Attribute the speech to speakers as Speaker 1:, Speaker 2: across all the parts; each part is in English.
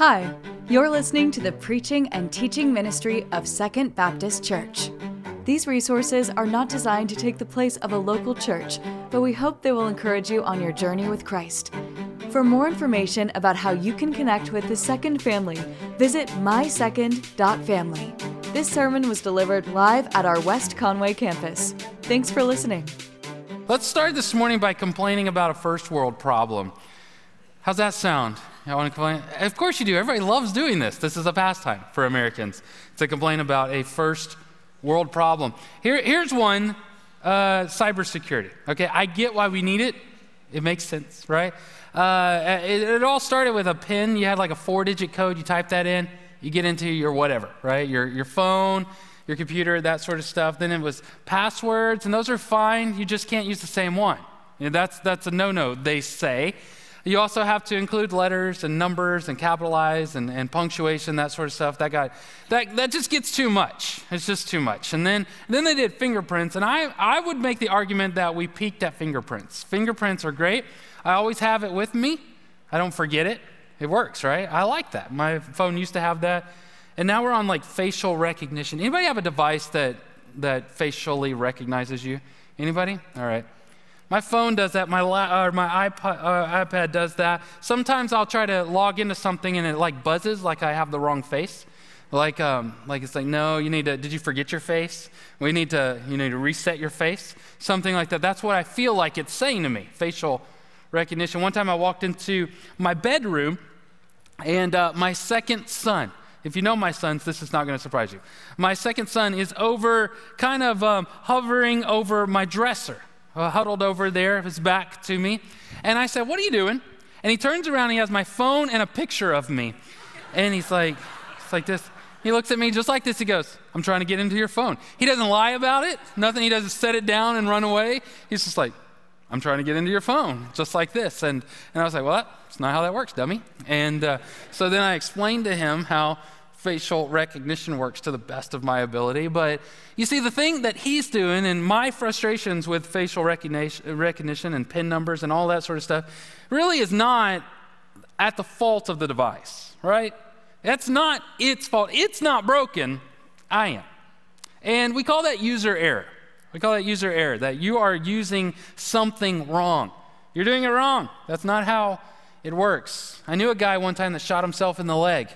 Speaker 1: Hi, you're listening to the preaching and teaching ministry of Second Baptist Church. These resources are not designed to take the place of a local church, but we hope they will encourage you on your journey with Christ. For more information about how you can connect with the Second family, visit mysecond.family. This sermon was delivered live at our West Conway campus. Thanks for listening.
Speaker 2: Let's start this morning by complaining about a first world problem. How's that sound? I want to complain? Of course you do. Everybody loves doing this. This is a pastime for Americans to complain about a first world problem. Here, here's one uh, cybersecurity. Okay, I get why we need it. It makes sense, right? Uh, it, it all started with a PIN. You had like a four digit code, you type that in, you get into your whatever, right? Your, your phone, your computer, that sort of stuff. Then it was passwords, and those are fine. You just can't use the same one. You know, that's, that's a no no, they say. You also have to include letters and numbers and capitalize and, and punctuation, that sort of stuff. That got that, that just gets too much. It's just too much. And then then they did fingerprints, and I, I would make the argument that we peaked at fingerprints. Fingerprints are great. I always have it with me. I don't forget it. It works, right? I like that. My phone used to have that. And now we're on like facial recognition. Anybody have a device that that facially recognizes you? Anybody? All right. My phone does that. My, la- or my iPod, uh, iPad does that. Sometimes I'll try to log into something and it like buzzes like I have the wrong face. Like, um, like it's like, no, you need to, did you forget your face? We need to, you need to reset your face. Something like that. That's what I feel like it's saying to me, facial recognition. One time I walked into my bedroom and uh, my second son, if you know my sons, this is not going to surprise you. My second son is over, kind of um, hovering over my dresser huddled over there, his back to me. And I said, What are you doing? And he turns around he has my phone and a picture of me. And he's like, It's like this. He looks at me just like this. He goes, I'm trying to get into your phone. He doesn't lie about it, nothing. He doesn't set it down and run away. He's just like, I'm trying to get into your phone, just like this. And, and I was like, Well, that's not how that works, dummy. And uh, so then I explained to him how facial recognition works to the best of my ability. But you see, the thing that he's doing and my frustrations with facial recognition and PIN numbers and all that sort of stuff really is not at the fault of the device, right? That's not its fault. It's not broken. I am. And we call that user error. We call that user error, that you are using something wrong. You're doing it wrong. That's not how it works. I knew a guy one time that shot himself in the leg.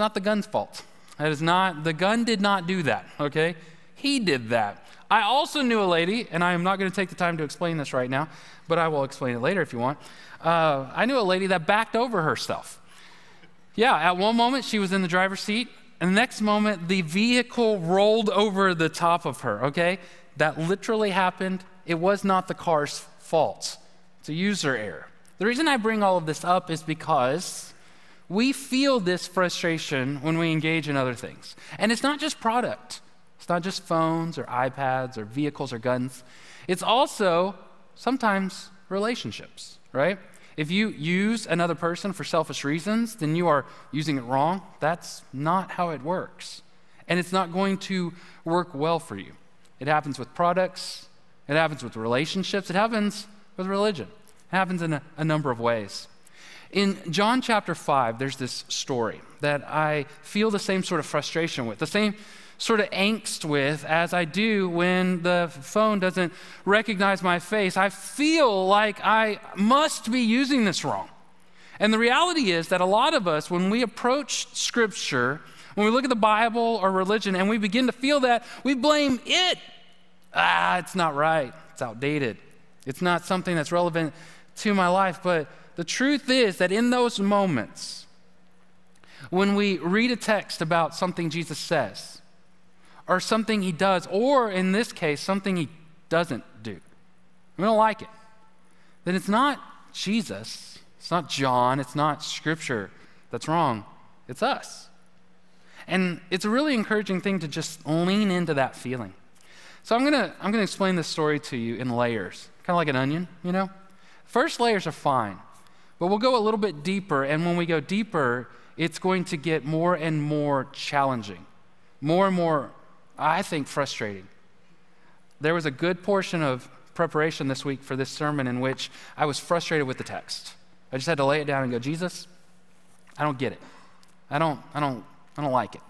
Speaker 2: Not the gun's fault. That is not, the gun did not do that, okay? He did that. I also knew a lady, and I am not going to take the time to explain this right now, but I will explain it later if you want. Uh, I knew a lady that backed over herself. Yeah, at one moment she was in the driver's seat, and the next moment the vehicle rolled over the top of her, okay? That literally happened. It was not the car's fault, it's a user error. The reason I bring all of this up is because we feel this frustration when we engage in other things. And it's not just product, it's not just phones or iPads or vehicles or guns. It's also sometimes relationships, right? If you use another person for selfish reasons, then you are using it wrong. That's not how it works. And it's not going to work well for you. It happens with products, it happens with relationships, it happens with religion. It happens in a, a number of ways. In John chapter 5, there's this story that I feel the same sort of frustration with, the same sort of angst with as I do when the phone doesn't recognize my face. I feel like I must be using this wrong. And the reality is that a lot of us, when we approach Scripture, when we look at the Bible or religion, and we begin to feel that, we blame it. Ah, it's not right. It's outdated. It's not something that's relevant to my life. But the truth is that in those moments, when we read a text about something Jesus says, or something he does, or in this case, something he doesn't do, we don't like it, then it's not Jesus, it's not John, it's not Scripture that's wrong, it's us. And it's a really encouraging thing to just lean into that feeling. So I'm gonna, I'm gonna explain this story to you in layers, kind of like an onion, you know? First layers are fine. But we'll go a little bit deeper, and when we go deeper, it's going to get more and more challenging, more and more, I think, frustrating. There was a good portion of preparation this week for this sermon in which I was frustrated with the text. I just had to lay it down and go, Jesus, I don't get it. I don't, I don't, I don't like it.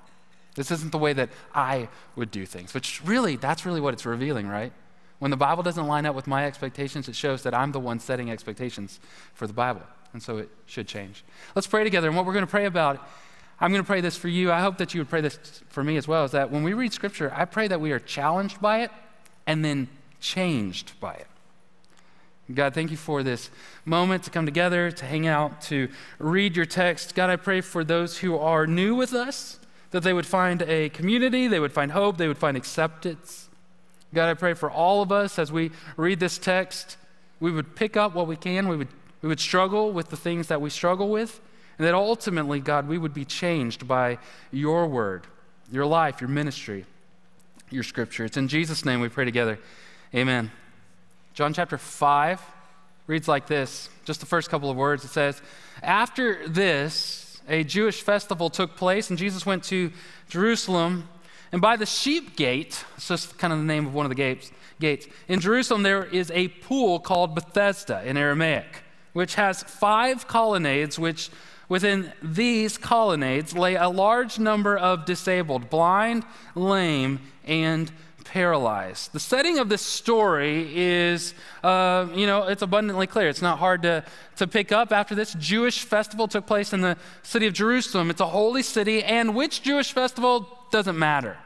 Speaker 2: This isn't the way that I would do things. Which really, that's really what it's revealing, right? When the Bible doesn't line up with my expectations, it shows that I'm the one setting expectations for the Bible. And so it should change. Let's pray together. And what we're going to pray about, I'm going to pray this for you. I hope that you would pray this for me as well, is that when we read Scripture, I pray that we are challenged by it and then changed by it. God, thank you for this moment to come together, to hang out, to read your text. God, I pray for those who are new with us, that they would find a community, they would find hope, they would find acceptance. God, I pray for all of us as we read this text, we would pick up what we can, we would, we would struggle with the things that we struggle with, and that ultimately, God, we would be changed by your word, your life, your ministry, your scripture. It's in Jesus' name we pray together. Amen. John chapter 5 reads like this just the first couple of words. It says, After this, a Jewish festival took place, and Jesus went to Jerusalem. And by the sheep gate, it's just kind of the name of one of the gates, gates. In Jerusalem, there is a pool called Bethesda in Aramaic, which has five colonnades, which within these colonnades lay a large number of disabled, blind, lame, and paralyzed. The setting of this story is, uh, you know, it's abundantly clear. It's not hard to, to pick up. After this Jewish festival took place in the city of Jerusalem, it's a holy city, and which Jewish festival doesn't matter.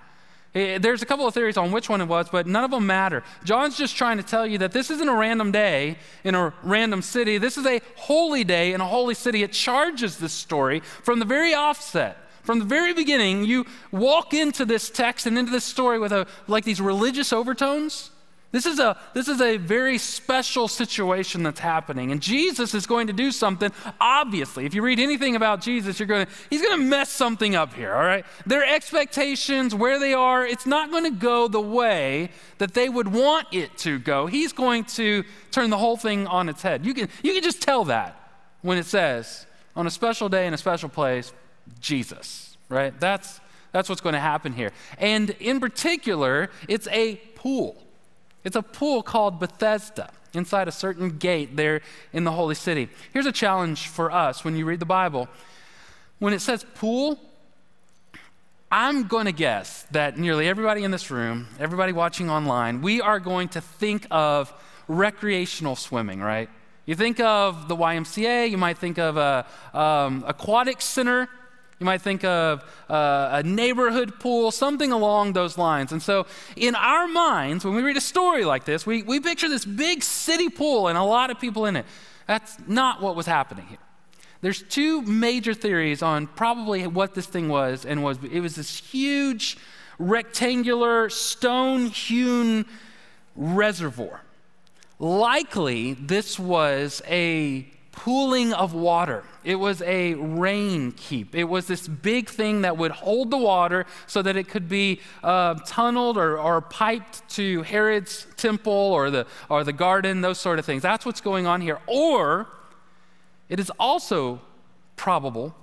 Speaker 2: Eh, there's a couple of theories on which one it was, but none of them matter. John's just trying to tell you that this isn't a random day in a random city. This is a holy day in a holy city. It charges this story from the very offset. From the very beginning, you walk into this text and into this story with a, like these religious overtones. This is, a, this is a very special situation that's happening. And Jesus is going to do something, obviously. If you read anything about Jesus, you're going to, he's going to mess something up here, all right? Their expectations, where they are, it's not going to go the way that they would want it to go. He's going to turn the whole thing on its head. You can, you can just tell that when it says, on a special day in a special place, Jesus, right? That's, that's what's going to happen here. And in particular, it's a pool. It's a pool called Bethesda inside a certain gate there in the holy city. Here's a challenge for us when you read the Bible. When it says pool, I'm going to guess that nearly everybody in this room, everybody watching online, we are going to think of recreational swimming, right? You think of the YMCA, you might think of a um, aquatic center, you might think of uh, a neighborhood pool, something along those lines. And so, in our minds, when we read a story like this, we, we picture this big city pool and a lot of people in it. That's not what was happening here. There's two major theories on probably what this thing was, and was it was this huge, rectangular, stone-hewn reservoir. Likely, this was a pooling of water. It was a rain keep. It was this big thing that would hold the water so that it could be uh, tunneled or, or piped to Herod's temple or the, or the garden, those sort of things. That's what's going on here. Or it is also probable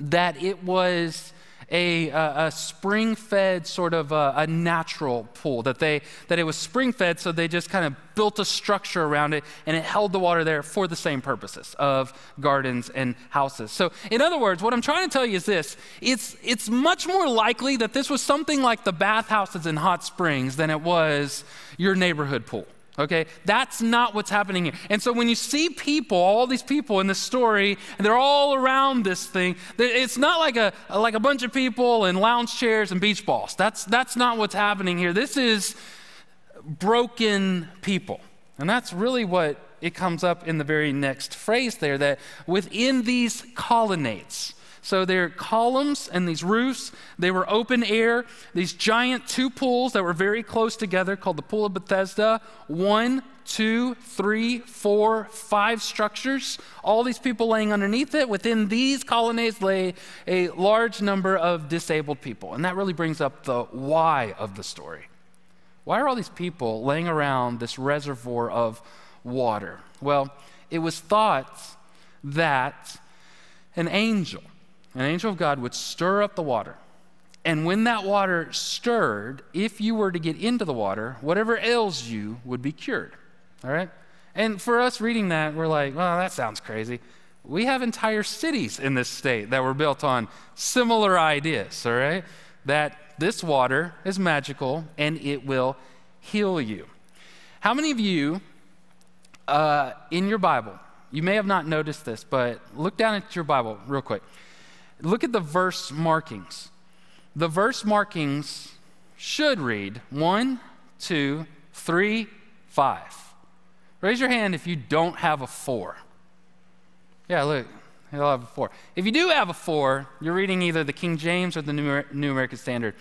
Speaker 2: that it was a, a, a spring fed sort of a, a, natural pool, that, they, that it was spring fed, so they just kind of built a structure around it and it held the water there for the same purposes of gardens and houses. So, in other words, what I'm trying to tell you is this it's, it's much more likely that this was something like the bathhouses in hot springs than it was your neighborhood pool. Okay? That's not what's happening here. And so when you see people, all these people in this story, and they're all around this thing, it's not like a, like a bunch of people in lounge chairs and beach balls. That's, that's not what's happening here. This is broken people. And that's really what it comes up in the very next phrase there that within these colonnades, so they're columns and these roofs. They were open air. These giant two pools that were very close together called the Pool of Bethesda. One, two, three, four, five structures. All these people laying underneath it. Within these colonnades lay a large number of disabled people. And that really brings up the why of the story. Why are all these people laying around this reservoir of water? Well, it was thought that an angel an angel of God would stir up the water. And when that water stirred, if you were to get into the water, whatever ails you would be cured. All right? And for us reading that, we're like, well, that sounds crazy. We have entire cities in this state that were built on similar ideas, all right? That this water is magical and it will heal you. How many of you uh, in your Bible, you may have not noticed this, but look down at your Bible real quick. Look at the verse markings. The verse markings should read one, two, three, five. Raise your hand if you don't have a four. Yeah, look, you'll have a four. If you do have a four, you're reading either the King James or the New, American Standard.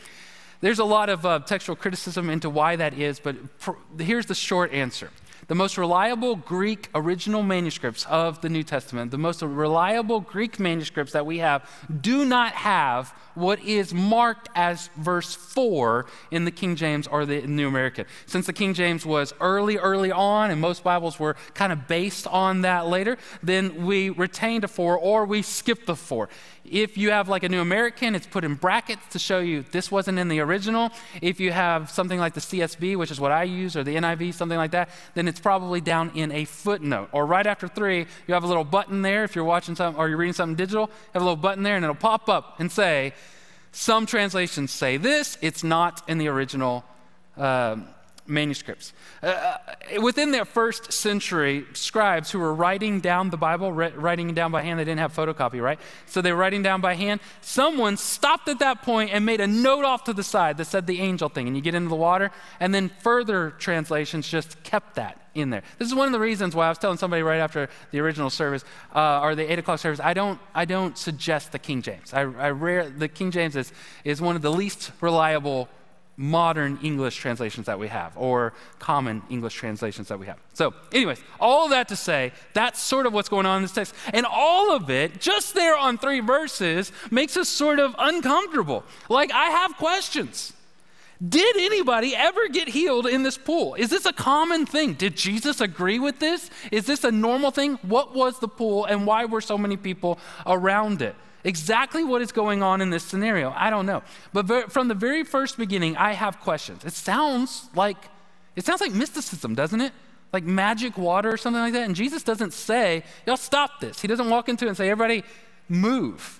Speaker 2: There's a lot of uh, textual criticism into why that is, but pr- here's the short answer. The most reliable Greek original manuscripts of the New Testament, the most reliable Greek manuscripts that we have, do not have what is marked as verse 4 in the King James or the New American. Since the King James was early, early on, and most Bibles were kind of based on that later, then we retained a 4 or we skipped the 4. If you have like a New American, it's put in brackets to show you this wasn't in the original. If you have something like the CSB, which is what I use, or the NIV, something like that, then it's probably down in a footnote. Or right after three, you have a little button there. If you're watching something or you're reading something digital, have a little button there and it'll pop up and say, some translations say this, it's not in the original um, manuscripts. Uh, uh, within that first century, scribes who were writing down the Bible, writing it down by hand, they didn't have photocopy, right? So they were writing down by hand. Someone stopped at that point and made a note off to the side that said the angel thing, and you get into the water, and then further translations just kept that in there. This is one of the reasons why I was telling somebody right after the original service uh, or the eight o'clock service. I don't, I don't suggest the King James. I, I rare, the King James is, is one of the least reliable modern English translations that we have or common English translations that we have. So, anyways, all that to say, that's sort of what's going on in this text. And all of it, just there on three verses, makes us sort of uncomfortable. Like, I have questions. Did anybody ever get healed in this pool? Is this a common thing? Did Jesus agree with this? Is this a normal thing? What was the pool and why were so many people around it? Exactly what is going on in this scenario, I don't know. But from the very first beginning, I have questions. It sounds like it sounds like mysticism, doesn't it? Like magic water or something like that. And Jesus doesn't say, "Y'all stop this." He doesn't walk into it and say, "Everybody move."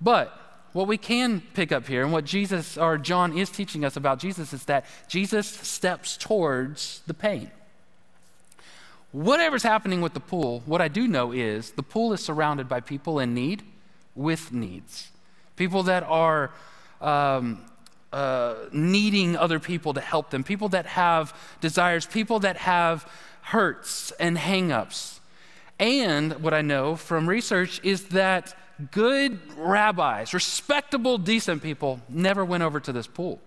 Speaker 2: But what we can pick up here and what Jesus or John is teaching us about Jesus is that Jesus steps towards the pain. Whatever's happening with the pool, what I do know is the pool is surrounded by people in need with needs. People that are um, uh, needing other people to help them, people that have desires, people that have hurts and hangups. And what I know from research is that good rabbis, respectable, decent people, never went over to this pool.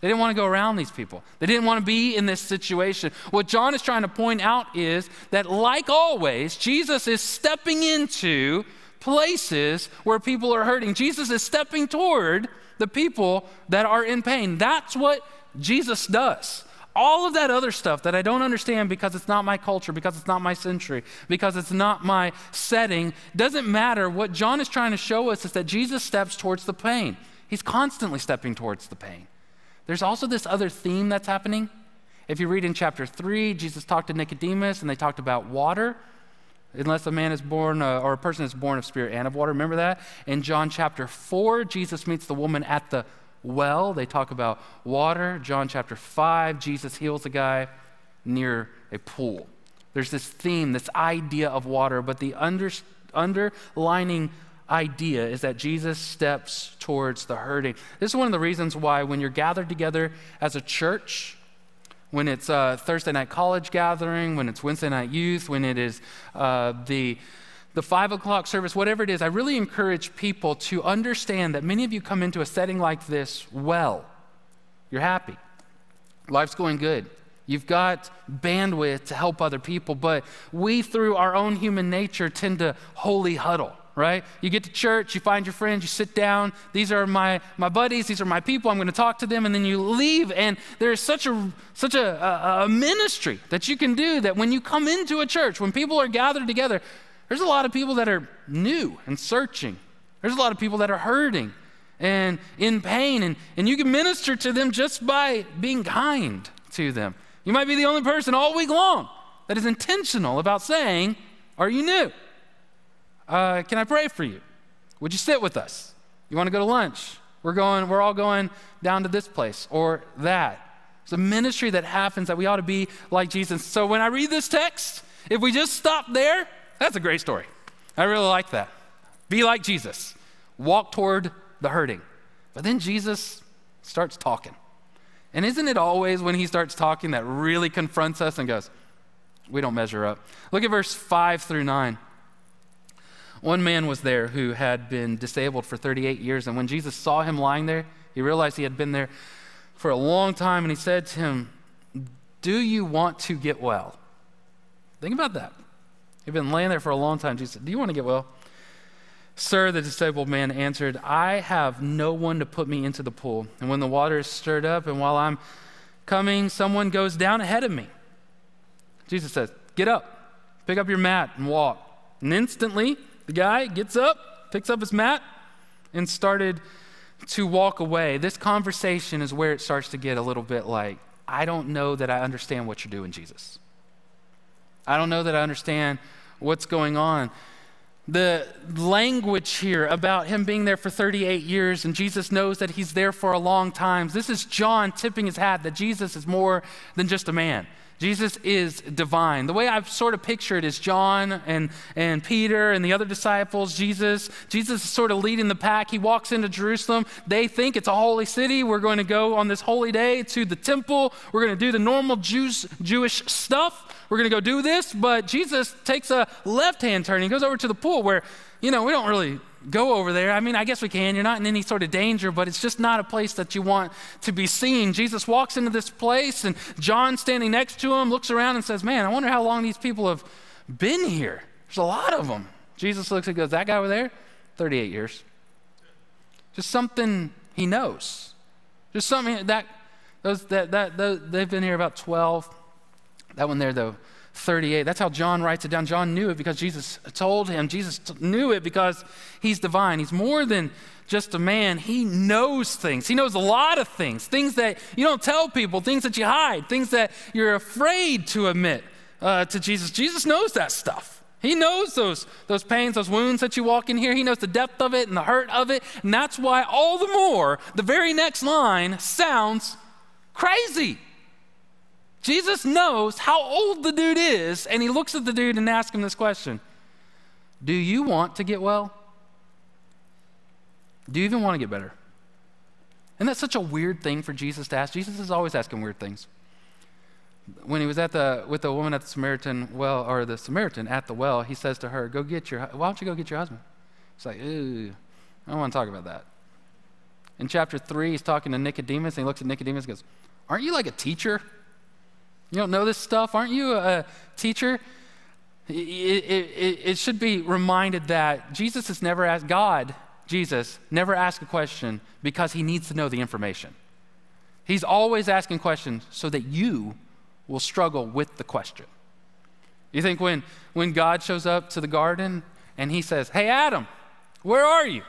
Speaker 2: They didn't want to go around these people. They didn't want to be in this situation. What John is trying to point out is that, like always, Jesus is stepping into places where people are hurting. Jesus is stepping toward the people that are in pain. That's what Jesus does all of that other stuff that I don't understand because it's not my culture, because it's not my century, because it's not my setting, doesn't matter. What John is trying to show us is that Jesus steps towards the pain. He's constantly stepping towards the pain. There's also this other theme that's happening. If you read in chapter 3, Jesus talked to Nicodemus and they talked about water. Unless a man is born, uh, or a person is born of spirit and of water. Remember that? In John chapter 4, Jesus meets the woman at the well. They talk about water. John chapter 5, Jesus heals a guy near a pool. There's this theme, this idea of water, but the under, underlining idea is that Jesus steps towards the hurting. This is one of the reasons why, when you're gathered together as a church, when it's a Thursday night college gathering, when it's Wednesday night youth, when it is uh, the the five o'clock service, whatever it is, I really encourage people to understand that many of you come into a setting like this well. You're happy, life's going good. You've got bandwidth to help other people, but we, through our own human nature, tend to holy huddle right? You get to church, you find your friends, you sit down. These are my, my buddies, these are my people. I'm going to talk to them. And then you leave. And there's such, a, such a, a, a ministry that you can do that when you come into a church, when people are gathered together, there's a lot of people that are new and searching. There's a lot of people that are hurting and in pain, and, and you can minister to them just by being kind to them. You might be the only person all week long that is intentional about saying, Are you new? Uh, Can I pray for you? Would you sit with us? You want to go to lunch? We're going, we're all going down to this place or that. It's a ministry that happens that we ought to be like Jesus. So when I read this text, if we just stop there, that's a great story. I really like that. Be like Jesus. Walk toward the hurting. But then Jesus starts talking. And isn't it always when he starts talking that really confronts us and goes, we don't measure up? Look at verse 5 through 9. One man was there who had been disabled for 38 years, and when Jesus saw him lying there, he realized he had been there for a long time, and he said to him, Do you want to get well? Think about that. He'd been laying there for a long time. Jesus said, Do you want to get well? Sir, the disabled man answered, I have no one to put me into the pool. And when the water is stirred up, and while I'm coming, someone goes down ahead of me. Jesus says, Get up, pick up your mat, and walk. And instantly, the guy gets up, picks up his mat, and started to walk away. This conversation is where it starts to get a little bit like, I don't know that I understand what you're doing, Jesus. I don't know that I understand what's going on. The language here about him being there for 38 years and Jesus knows that he's there for a long time. This is John tipping his hat that Jesus is more than just a man. Jesus is divine. The way I've sort of pictured is John and, and Peter and the other disciples, Jesus. Jesus is sort of leading the pack. He walks into Jerusalem. They think it's a holy city. We're going to go on this holy day to the temple. We're going to do the normal Jews, Jewish stuff. We're going to go do this. But Jesus takes a left hand turn. He goes over to the pool where, you know, we don't really go over there. I mean, I guess we can. You're not in any sort of danger, but it's just not a place that you want to be seen. Jesus walks into this place, and John, standing next to him, looks around and says, Man, I wonder how long these people have been here. There's a lot of them. Jesus looks and goes, That guy over there? 38 years. Just something he knows. Just something that, those, that, that, those, they've been here about 12. That one there, though, 38. That's how John writes it down. John knew it because Jesus told him. Jesus knew it because he's divine. He's more than just a man. He knows things. He knows a lot of things, things that you don't tell people, things that you hide, things that you're afraid to admit uh, to Jesus. Jesus knows that stuff. He knows those, those pains, those wounds that you walk in here. He knows the depth of it and the hurt of it. And that's why, all the more, the very next line sounds crazy. Jesus knows how old the dude is, and he looks at the dude and asks him this question Do you want to get well? Do you even want to get better? And that's such a weird thing for Jesus to ask. Jesus is always asking weird things. When he was at the with the woman at the Samaritan well, or the Samaritan at the well, he says to her, "Go get your. Why don't you go get your husband?" It's like, Ew, I don't want to talk about that. In chapter three, he's talking to Nicodemus, and he looks at Nicodemus and goes, "Aren't you like a teacher?" You don't know this stuff? Aren't you a teacher? It, it, it, should be reminded that Jesus has never asked, God, Jesus, never asked a question because he needs to know the information. He's always asking questions so that you will struggle with the question. You think when, when God shows up to the garden and he says, Hey, Adam, where are you?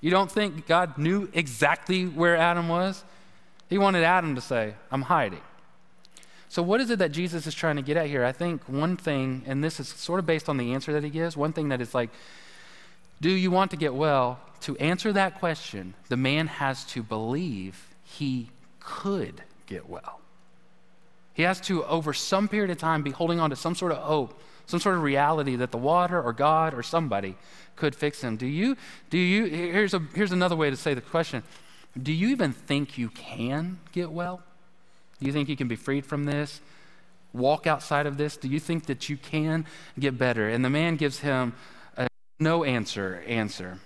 Speaker 2: You don't think God knew exactly where Adam was? He wanted Adam to say, I'm hiding. So, what is it that Jesus is trying to get at here? I think one thing, and this is sort of based on the answer that he gives, one thing that is like, do you want to get well? To answer that question, the man has to believe he could get well. He has to, over some period of time, be holding on to some sort of hope, some sort of reality that the water or God or somebody could fix him. Do you, do you, here's, a, here's another way to say the question Do you even think you can get well? Do you think you can be freed from this? Walk outside of this? Do you think that you can get better? And the man gives him a no answer answer.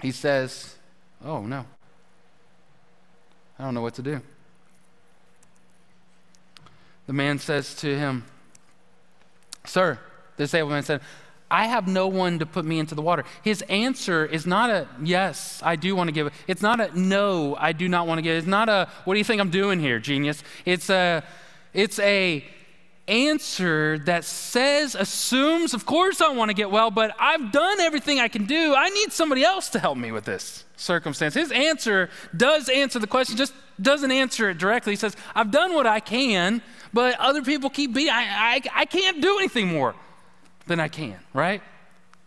Speaker 2: He says, Oh, no. I don't know what to do. The man says to him, Sir, the disabled man said, I have no one to put me into the water. His answer is not a yes, I do want to give it. It's not a no, I do not want to give it. It's not a what do you think I'm doing here, genius? It's a it's a answer that says assumes of course I want to get well, but I've done everything I can do. I need somebody else to help me with this circumstance. His answer does answer the question, just doesn't answer it directly. He says, I've done what I can, but other people keep being I I, I can't do anything more than I can, right?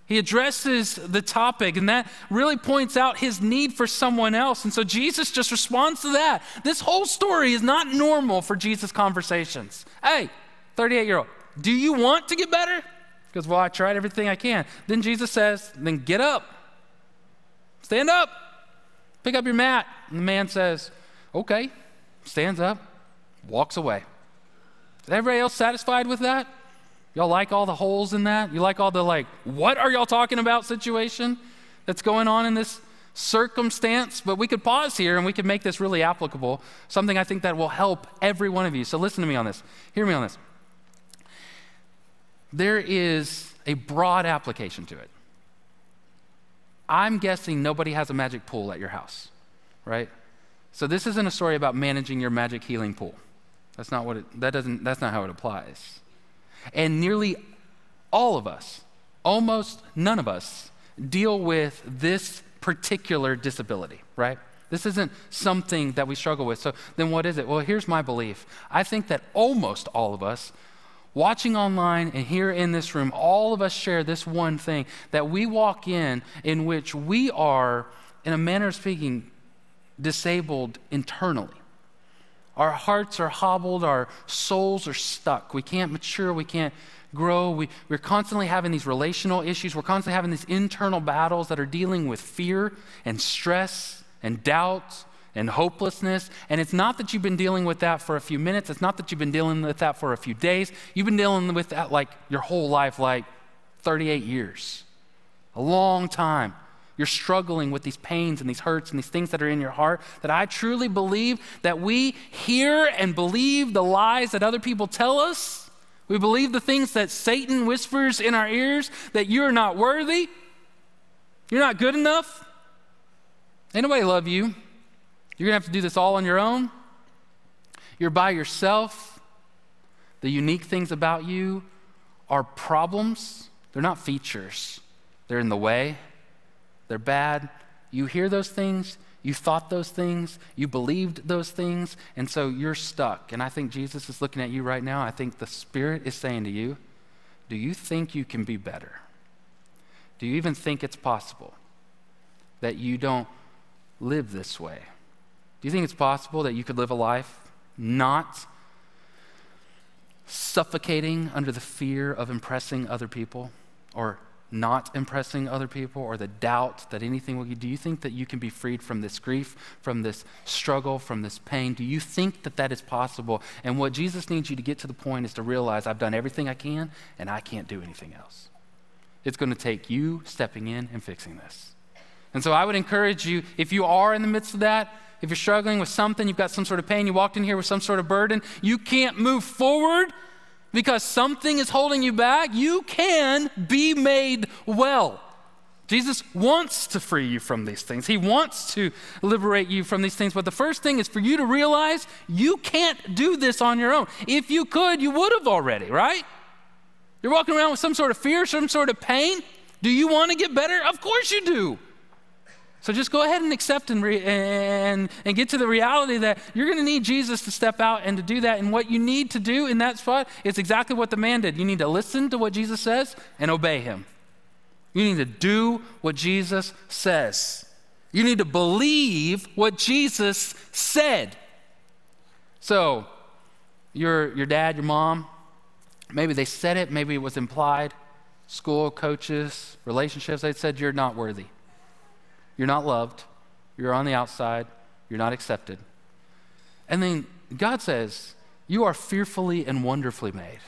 Speaker 2: He addresses the topic, and that really points out his need for someone else. And so Jesus just responds to that. This whole story is not normal for Jesus' conversations. Hey, 38 year old, do you want to get better? Because, well, I tried everything I can. Then Jesus says, then get up, stand up, pick up your mat. And the man says, okay, stands up, walks away. Is everybody else satisfied with that? Y'all like all the holes in that? You like all the, like, what are y'all talking about situation that's going on in this circumstance? But we could pause here and we could make this really applicable, something I think that will help every one of you. So listen to me on this. Hear me on this. There is a broad application to it. I'm guessing nobody has a magic pool at your house, right? So this isn't a story about managing your magic healing pool. That's not what it, that doesn't, that's not how it applies. And nearly all of us, almost none of us, deal with this particular disability, right? This isn't something that we struggle with. So then what is it? Well, here's my belief. I think that almost all of us, watching online and here in this room, all of us share this one thing that we walk in in which we are, in a manner of speaking, disabled internally. Our hearts are hobbled, our souls are stuck. We can't mature, we can't grow. We, we're constantly having these relational issues. We're constantly having these internal battles that are dealing with fear and stress and doubt and hopelessness. And it's not that you've been dealing with that for a few minutes, it's not that you've been dealing with that for a few days. You've been dealing with that like your whole life, like 38 years, a long time you're struggling with these pains and these hurts and these things that are in your heart, that I truly believe that we hear and believe the lies that other people tell us. We believe the things that Satan whispers in our ears that you're not worthy, you're not good enough. Ain't nobody love you. You're gonna have to do this all on your own. You're by yourself. The unique things about you are problems, they're not features, they're in the way they're bad. You hear those things, you thought those things, you believed those things, and so you're stuck. And I think Jesus is looking at you right now. I think the Spirit is saying to you, Do you think you can be better? Do you even think it's possible that you don't live this way? Do you think it's possible that you could live a life not suffocating under the fear of impressing other people or not impressing other people or the doubt that anything will do you think that you can be freed from this grief from this struggle from this pain? Do you think that that is possible? And what jesus needs you to get to the point is to realize i've done everything i can and i can't do anything else. It's going to take you stepping in and fixing this. And so i would encourage you if you are in the midst of that if you're struggling with something you've got some sort of pain you walked in here with some sort of burden you can't move forward because something is holding you back, you can be made well. Jesus wants to free you from these things. He wants to liberate you from these things. But the first thing is for you to realize you can't do this on your own. If you could, you would have already, right? You're walking around with some sort of fear, some sort of pain. Do you want to get better? Of course you do. So just go ahead and accept and, re- and, and get to the reality that you're going to need Jesus to step out and to do that. And what you need to do in that spot is exactly what the man did. You need to listen to what Jesus says and obey him. You need to do what Jesus says. You need to believe what Jesus said. So, your, your dad, your mom, maybe they said it, maybe it was implied. School, coaches, relationships, they said you're not worthy. You're not loved. You're on the outside. You're not accepted. And then God says, You are fearfully and wonderfully made.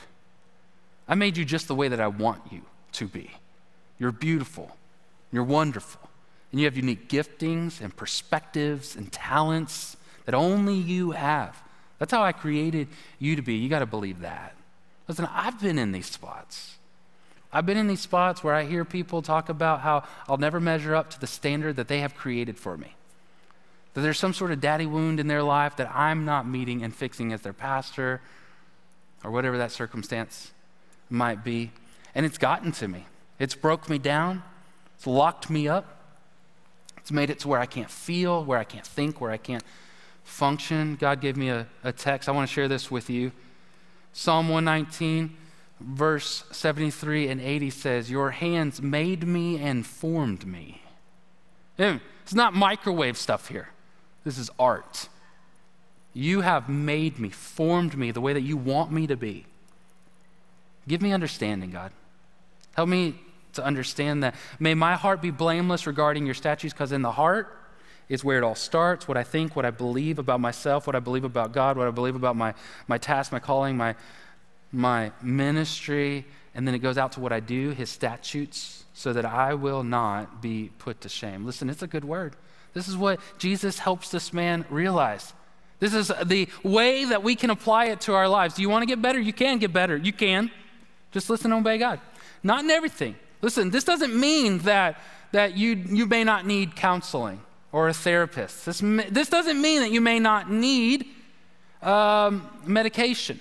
Speaker 2: I made you just the way that I want you to be. You're beautiful. You're wonderful. And you have unique giftings and perspectives and talents that only you have. That's how I created you to be. You got to believe that. Listen, I've been in these spots. I've been in these spots where I hear people talk about how I'll never measure up to the standard that they have created for me. That there's some sort of daddy wound in their life that I'm not meeting and fixing as their pastor or whatever that circumstance might be. And it's gotten to me. It's broke me down. It's locked me up. It's made it to where I can't feel, where I can't think, where I can't function. God gave me a, a text. I want to share this with you. Psalm 119 verse 73 and 80 says, Your hands made me and formed me. It's not microwave stuff here. This is art. You have made me, formed me the way that you want me to be. Give me understanding, God. Help me to understand that. May my heart be blameless regarding your statutes, because in the heart is where it all starts what I think, what I believe about myself, what I believe about God, what I believe about my, my task, my calling, my, my ministry. And then it goes out to what I do, his statutes, so that I will not be put to shame. Listen, it's a good word. This is what Jesus helps this man realize. This is the way that we can apply it to our lives. Do you want to get better? You can get better. You can. Just listen and obey God. Not in everything. Listen, this doesn't mean that, that you, you may not need counseling or a therapist. This, this doesn't mean that you may not need um, medication,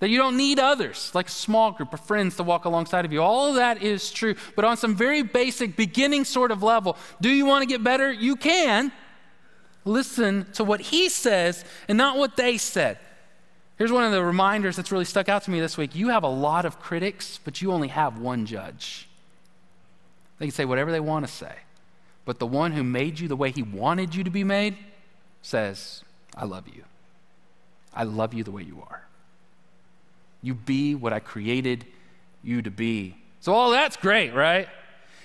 Speaker 2: that you don't need others, like a small group of friends to walk alongside of you. All of that is true. But on some very basic, beginning sort of level, do you want to get better? You can. Listen to what he says and not what they said. Here's one of the reminders that's really stuck out to me this week. You have a lot of critics, but you only have one judge. They can say whatever they want to say, but the one who made you the way he wanted you to be made says, I love you. I love you the way you are. You be what I created you to be. So, all that's great, right?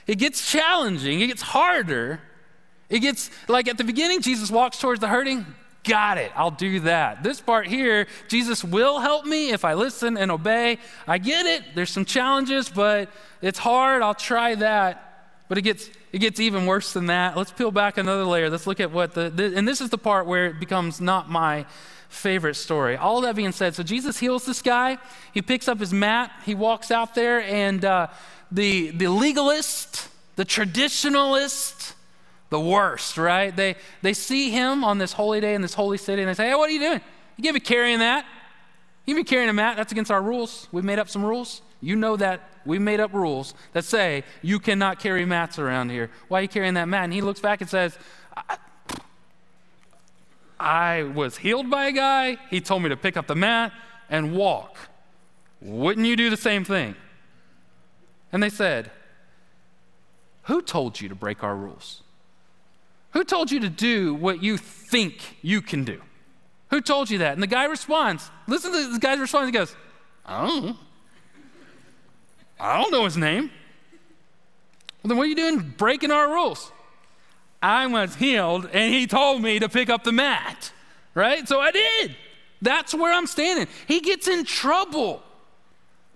Speaker 2: It gets challenging, it gets harder. It gets like at the beginning, Jesus walks towards the hurting. Got it. I'll do that. This part here, Jesus will help me if I listen and obey. I get it. There's some challenges, but it's hard. I'll try that. But it gets it gets even worse than that. Let's peel back another layer. Let's look at what the, the and this is the part where it becomes not my favorite story. All that being said, so Jesus heals this guy. He picks up his mat. He walks out there, and uh, the the legalist, the traditionalist, the worst, right? They, they see him on this holy day in this holy city and they say, Hey, what are you doing? You can't be carrying that. You can't be carrying a mat. That's against our rules. We've made up some rules. You know that we made up rules that say you cannot carry mats around here. Why are you carrying that mat? And he looks back and says, I, was healed by a guy. He told me to pick up the mat and walk. Wouldn't you do the same thing? And they said, Who told you to break our rules? Who told you to do what you think you can do? Who told you that? And the guy responds, listen to the guy's response. He goes, I don't. I don't know his name. Well, then what are you doing breaking our rules? I was healed and he told me to pick up the mat, right? So I did. That's where I'm standing. He gets in trouble.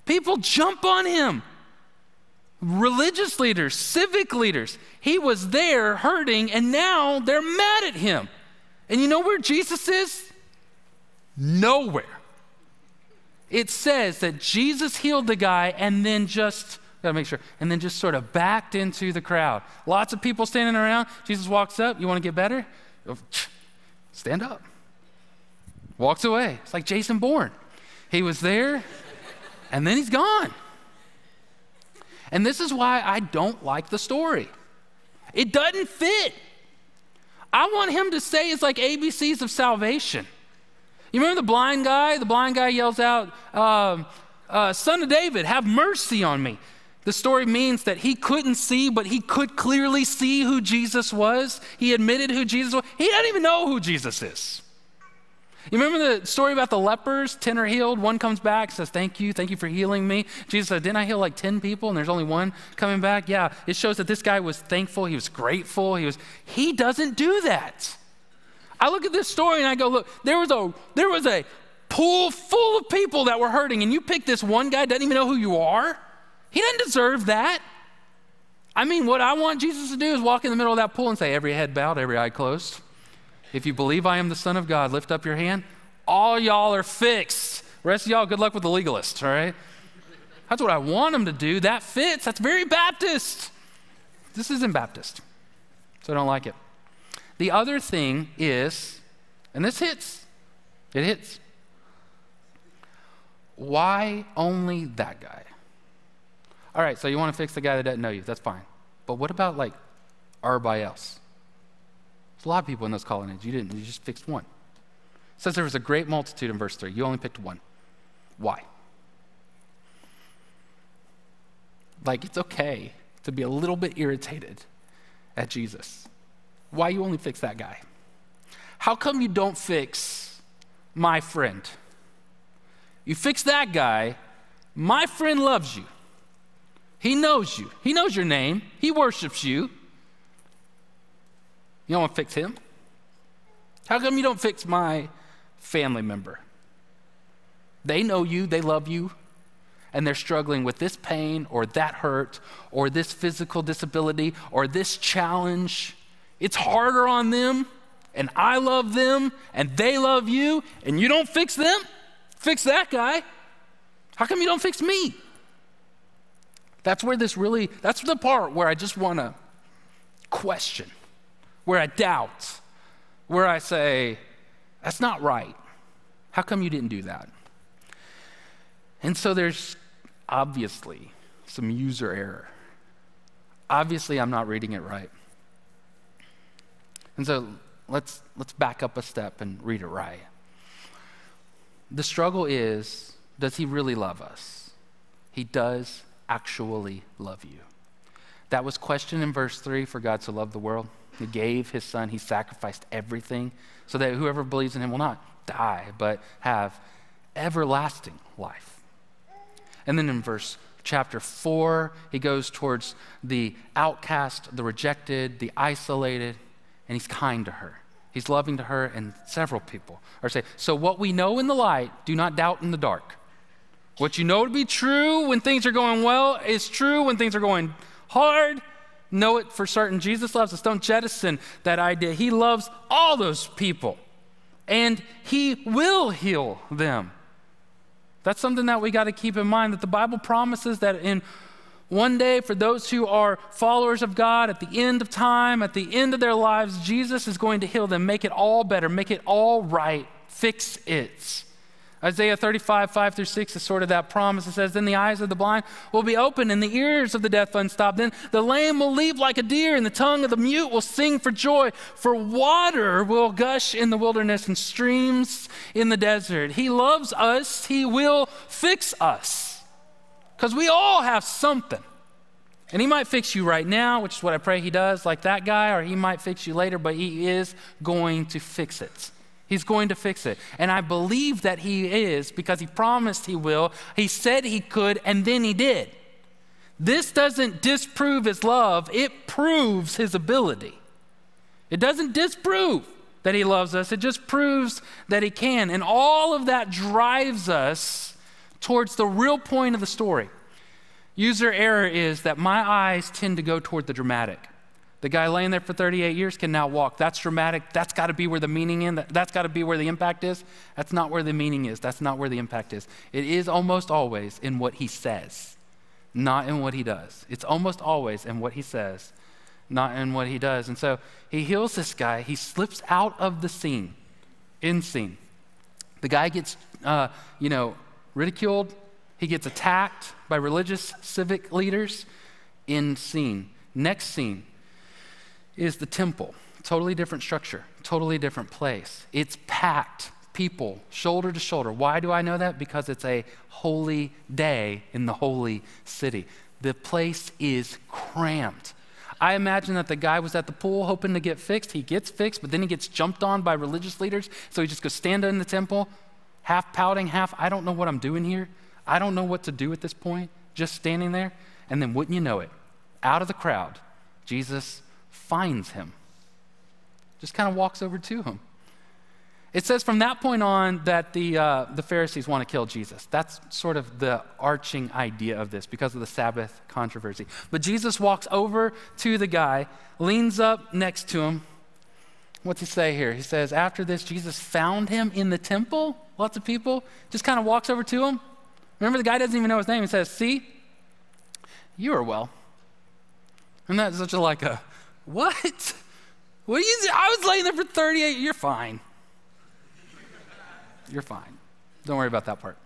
Speaker 2: People jump on him religious leaders, civic leaders. He was there hurting, and now they're mad at him. And you know where Jesus is? Nowhere. It says that Jesus healed the guy and then just, gotta make sure, and then just sort of backed into the crowd. Lots of people standing around. Jesus walks up. You wanna get better? Stand up. Walks away. It's like Jason Bourne. He was there, and then he's gone. And this is why I don't like the story. It doesn't fit. I want him to say it's like ABCs of salvation. You remember the blind guy? The blind guy yells out, uh, uh, Son of David, have mercy on me. The story means that he couldn't see, but he could clearly see who Jesus was. He admitted who Jesus was. He doesn't even know who Jesus is. You remember the story about the lepers? Ten are healed, one comes back, says, Thank you, thank you for healing me. Jesus said, Didn't I heal like 10 people and there's only one coming back? Yeah, it shows that this guy was thankful, he was grateful, he was, he doesn't do that. I look at this story and I go, Look, there was a there was a pool full of people that were hurting, and you pick this one guy, doesn't even know who you are. He doesn't deserve that. I mean, what I want Jesus to do is walk in the middle of that pool and say, Every head bowed, every eye closed. If you believe I am the Son of God, lift up your hand. All y'all are fixed. Rest of y'all, good luck with the legalists, all right? That's what I want them to do. That fits. That's very Baptist. This isn't Baptist, so I don't like it. The other thing is, and this hits, it hits. Why only that guy? All right, so you want to fix the guy that doesn't know you. That's fine. But what about like everybody else? There's a lot of people in those colonnades. You didn't, you just fixed one. It says there was a great multitude in verse 3. You only picked one. Why? Like, it's okay to be a little bit irritated at Jesus. Why you only fix that guy? How come you don't fix my friend? You fix that guy, my friend loves you. He knows you. He knows your name. He worships you. You don't want to fix him? How come you don't fix my family member? They know you, they love you, and they're struggling with this pain or that hurt or this physical disability or this challenge. It's harder on them, and I love them, and they love you, and you don't fix them? Fix that guy. How come you don't fix me? That's where this really, that's the part where I just want to question, where I doubt, where I say, that's not right. How come you didn't do that? And so there's obviously some user error. Obviously, I'm not reading it right. And so let's, let's back up a step and read it right. The struggle is does he really love us? He does actually love you. That was questioned in verse 3 for God to love the world. He gave his son, he sacrificed everything so that whoever believes in him will not die, but have everlasting life. And then in verse chapter 4, he goes towards the outcast, the rejected, the isolated, and he's kind to her. He's loving to her and several people are saying, So what we know in the light, do not doubt in the dark. What you know to be true when things are going well is true when things are going hard. Know it for certain. Jesus loves us. Don't jettison that idea. He loves all those people and He will heal them. That's something that we got to keep in mind that the Bible promises that in one day, for those who are followers of God, at the end of time, at the end of their lives, Jesus is going to heal them, make it all better, make it all right, fix it. Isaiah 35, 5 through 6 is sort of that promise. It says, Then the eyes of the blind will be opened and the ears of the deaf unstopped. Then the lame will leap like a deer and the tongue of the mute will sing for joy. For water will gush in the wilderness and streams in the desert. He loves us. He will fix us. Because we all have something. And he might fix you right now, which is what I pray he does, like that guy, or he might fix you later, but he is going to fix it. He's going to fix it. And I believe that He is because He promised He will. He said He could, and then He did. This doesn't disprove His love, it proves His ability. It doesn't disprove that He loves us, it just proves that He can. And all of that drives us towards the real point of the story. User error is that my eyes tend to go toward the dramatic. The guy laying there for 38 years can now walk. That's dramatic. That's got to be where the meaning is. That's got to be where the impact is. That's not where the meaning is. That's not where the impact is. It is almost always in what he says, not in what he does. It's almost always in what he says, not in what he does. And so he heals this guy. He slips out of the scene, in scene. The guy gets, uh, you know, ridiculed. He gets attacked by religious civic leaders in scene. Next scene is the temple. Totally different structure, totally different place. It's packed, people, shoulder to shoulder. Why do I know that? Because it's a holy day in the holy city. The place is cramped. I imagine that the guy was at the pool hoping to get fixed. He gets fixed, but then he gets jumped on by religious leaders. So he just goes stand in the temple, half pouting, half, I don't know what I'm doing here. I don't know what to do at this point, just standing there. And then, wouldn't you know it, out of the crowd, Jesus finds him, just kind of walks over to him. It says from that point on that the, uh, the Pharisees want to kill Jesus. That's sort of the arching idea of this because of the Sabbath controversy. But Jesus walks over to the guy, leans up next to him. What's he say here? He says, After this, Jesus found him in the temple. Lots of people. Just kind of walks over to him. Remember, the guy doesn't even know his name. He says, See, you are well. And that's such a like a what? What are you? I was laying there for 38. You're fine. You're fine. Don't worry about that part.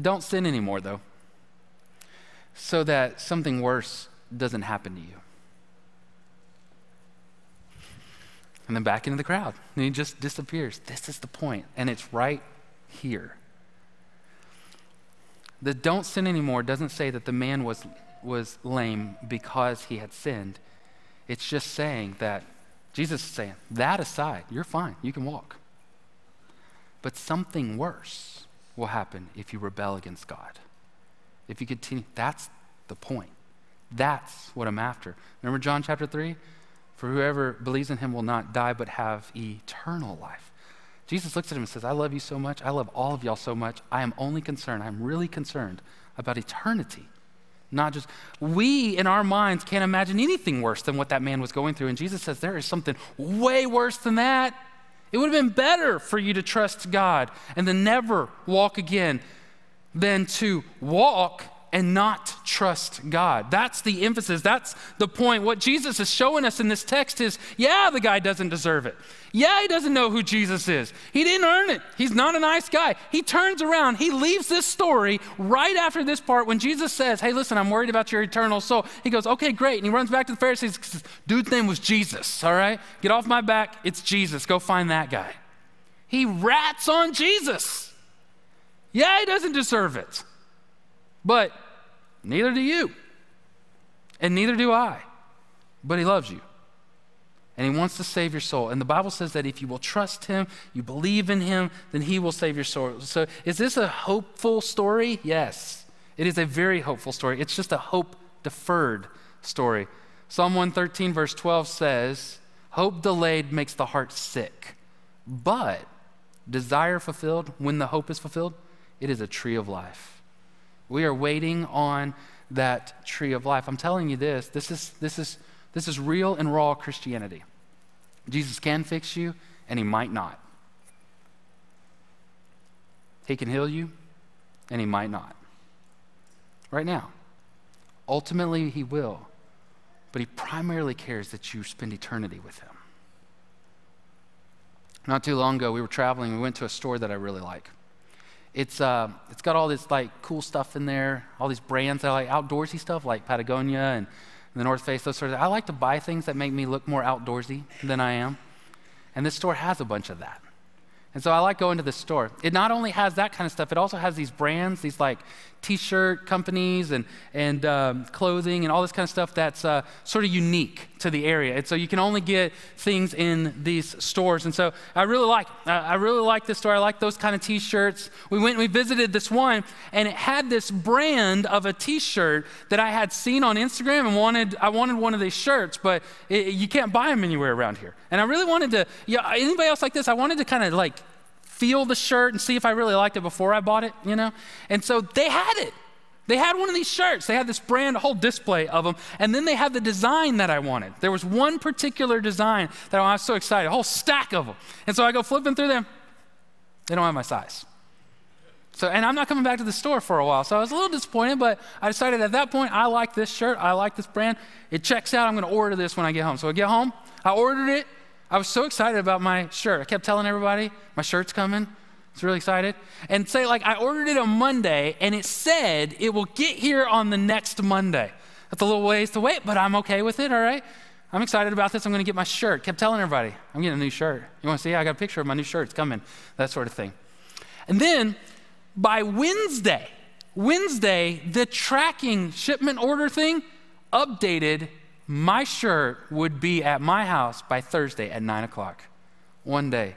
Speaker 2: Don't sin anymore, though, so that something worse doesn't happen to you. And then back into the crowd. And he just disappears. This is the point, and it's right here. The don't sin anymore doesn't say that the man was, was lame because he had sinned. It's just saying that Jesus is saying, that aside, you're fine, you can walk. But something worse will happen if you rebel against God. If you continue, that's the point. That's what I'm after. Remember John chapter 3? For whoever believes in him will not die but have eternal life. Jesus looks at him and says, I love you so much. I love all of y'all so much. I am only concerned, I'm really concerned about eternity. Not just, we in our minds can't imagine anything worse than what that man was going through. And Jesus says, there is something way worse than that. It would have been better for you to trust God and then never walk again than to walk and not trust God. That's the emphasis. That's the point. What Jesus is showing us in this text is yeah, the guy doesn't deserve it. Yeah, he doesn't know who Jesus is. He didn't earn it. He's not a nice guy. He turns around, he leaves this story right after this part when Jesus says, Hey, listen, I'm worried about your eternal soul. He goes, Okay, great. And he runs back to the Pharisees. Says, Dude's name was Jesus, all right? Get off my back. It's Jesus. Go find that guy. He rats on Jesus. Yeah, he doesn't deserve it. But neither do you. And neither do I. But he loves you. And he wants to save your soul. And the Bible says that if you will trust him, you believe in him, then he will save your soul. So is this a hopeful story? Yes. It is a very hopeful story. It's just a hope deferred story. Psalm 113, verse 12 says, Hope delayed makes the heart sick, but desire fulfilled, when the hope is fulfilled, it is a tree of life. We are waiting on that tree of life. I'm telling you this, this is, this is, this is real and raw Christianity. Jesus can fix you, and he might not. He can heal you, and he might not. Right now. Ultimately, he will, but he primarily cares that you spend eternity with him. Not too long ago, we were traveling. We went to a store that I really like. It's, uh, it's got all this like cool stuff in there, all these brands that I like, outdoorsy stuff like Patagonia and, the North Face, those sort of I like to buy things that make me look more outdoorsy than I am. And this store has a bunch of that. And so I like going to the store. It not only has that kind of stuff, it also has these brands, these like t shirt companies and, and um, clothing and all this kind of stuff that's uh, sort of unique to the area. And so you can only get things in these stores. And so I really like, uh, I really like this store. I like those kind of t shirts. We went and we visited this one, and it had this brand of a t shirt that I had seen on Instagram and wanted, I wanted one of these shirts, but it, you can't buy them anywhere around here. And I really wanted to, yeah, anybody else like this, I wanted to kind of like feel the shirt and see if I really liked it before I bought it, you know? And so they had it. They had one of these shirts. They had this brand, a whole display of them. And then they had the design that I wanted. There was one particular design that I was so excited, a whole stack of them. And so I go flipping through them. They don't have my size. So, and I'm not coming back to the store for a while. So I was a little disappointed, but I decided at that point, I like this shirt. I like this brand. It checks out. I'm going to order this when I get home. So I get home. I ordered it. I was so excited about my shirt. I kept telling everybody, my shirt's coming. It's really excited. And say, like, I ordered it on Monday, and it said it will get here on the next Monday. That's a little ways to wait, but I'm okay with it, all right? I'm excited about this. I'm going to get my shirt. Kept telling everybody, I'm getting a new shirt. You want to see? I got a picture of my new shirt. It's coming. That sort of thing. And then by Wednesday, Wednesday, the tracking shipment order thing updated my shirt would be at my house by Thursday at 9 o'clock. One day.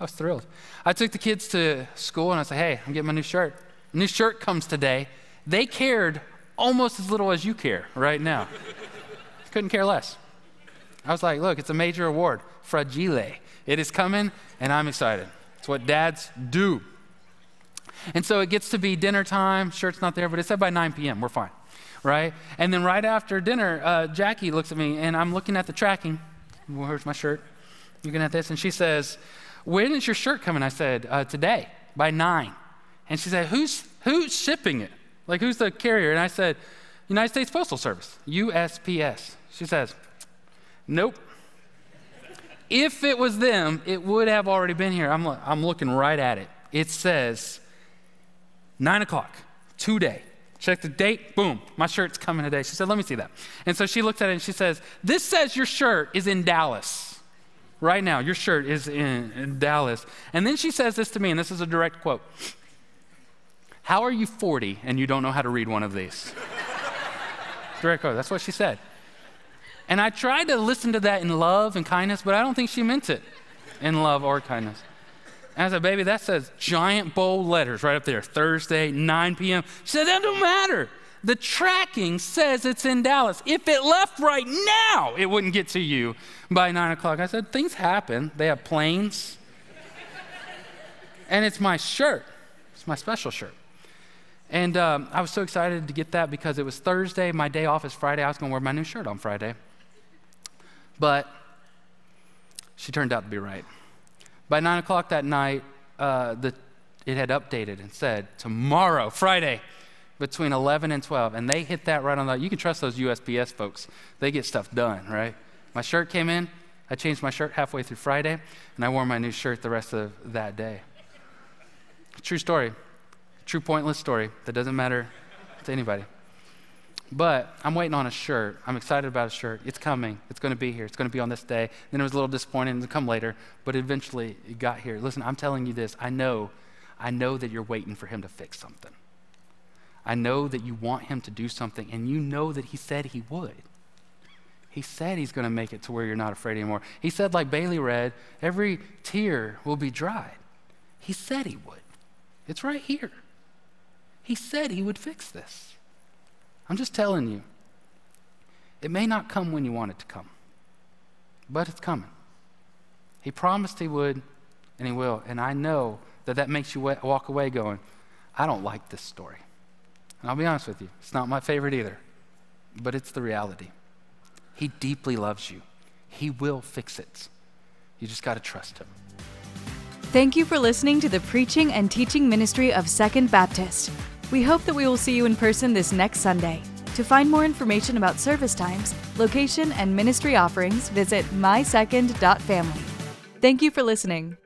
Speaker 2: I was thrilled. I took the kids to school and I said, hey, I'm getting my new shirt. new shirt comes today. They cared almost as little as you care right now. Couldn't care less. I was like, look, it's a major award, Fragile. It is coming, and I'm excited. It's what dads do. And so it gets to be dinner time. Shirt's not there, but it said by 9 p.m. We're fine right? And then right after dinner, uh, Jackie looks at me and I'm looking at the tracking. Where's my shirt? Looking at this, and she says, "When is your shirt coming?" I said, uh, "Today by nine. And she said, "Who's who's shipping it? Like who's the carrier?" And I said, "United States Postal Service, USPS." She says, "Nope." if it was them, it would have already been here. I'm, I'm looking right at it. It says, 9 o'clock, today. Check the date, boom, my shirt's coming today. She said, Let me see that. And so she looks at it and she says, This says your shirt is in Dallas. Right now, your shirt is in, in Dallas. And then she says this to me, and this is a direct quote How are you 40 and you don't know how to read one of these? Direct quote. That's what she said. And I tried to listen to that in love and kindness, but I don't think she meant it in love or kindness. I said, baby, that says giant bold letters right up there, Thursday, 9 p.m. She said, that don't matter. The tracking says it's in Dallas. If it left right now, it wouldn't get to you by 9 o'clock. I said, things happen. They have planes. and it's my shirt, it's my special shirt. And um, I was so excited to get that because it was Thursday. My day off is Friday. I was going to wear my new shirt on Friday. But she turned out to be right. By 9 o'clock that night, uh, the, it had updated and said, tomorrow, Friday, between 11 and 12. And they hit that right on the, you can trust those USPS folks. They get stuff done, right? My shirt came in. I changed my shirt halfway through Friday, and I wore my new shirt the rest of that day. True story. True pointless story that doesn't matter to anybody. But I'm waiting on a shirt. I'm excited about a shirt. It's coming. It's going to be here. It's going to be on this day. Then it was a little disappointing to come later, but eventually it got here. Listen, I'm telling you this. I know, I know that you're waiting for him to fix something. I know that you want him to do something, and you know that he said he would. He said he's going to make it to where you're not afraid anymore. He said, like Bailey read, every tear will be dried. He said he would. It's right here. He said he would fix this. I'm just telling you, it may not come when you want it to come, but it's coming. He promised he would, and he will. And I know that that makes you walk away going, I don't like this story. And I'll be honest with you, it's not my favorite either, but it's the reality. He deeply loves you, He will fix it. You just got to trust Him.
Speaker 1: Thank you for listening to the preaching and teaching ministry of Second Baptist. We hope that we will see you in person this next Sunday. To find more information about service times, location, and ministry offerings, visit mysecond.family. Thank you for listening.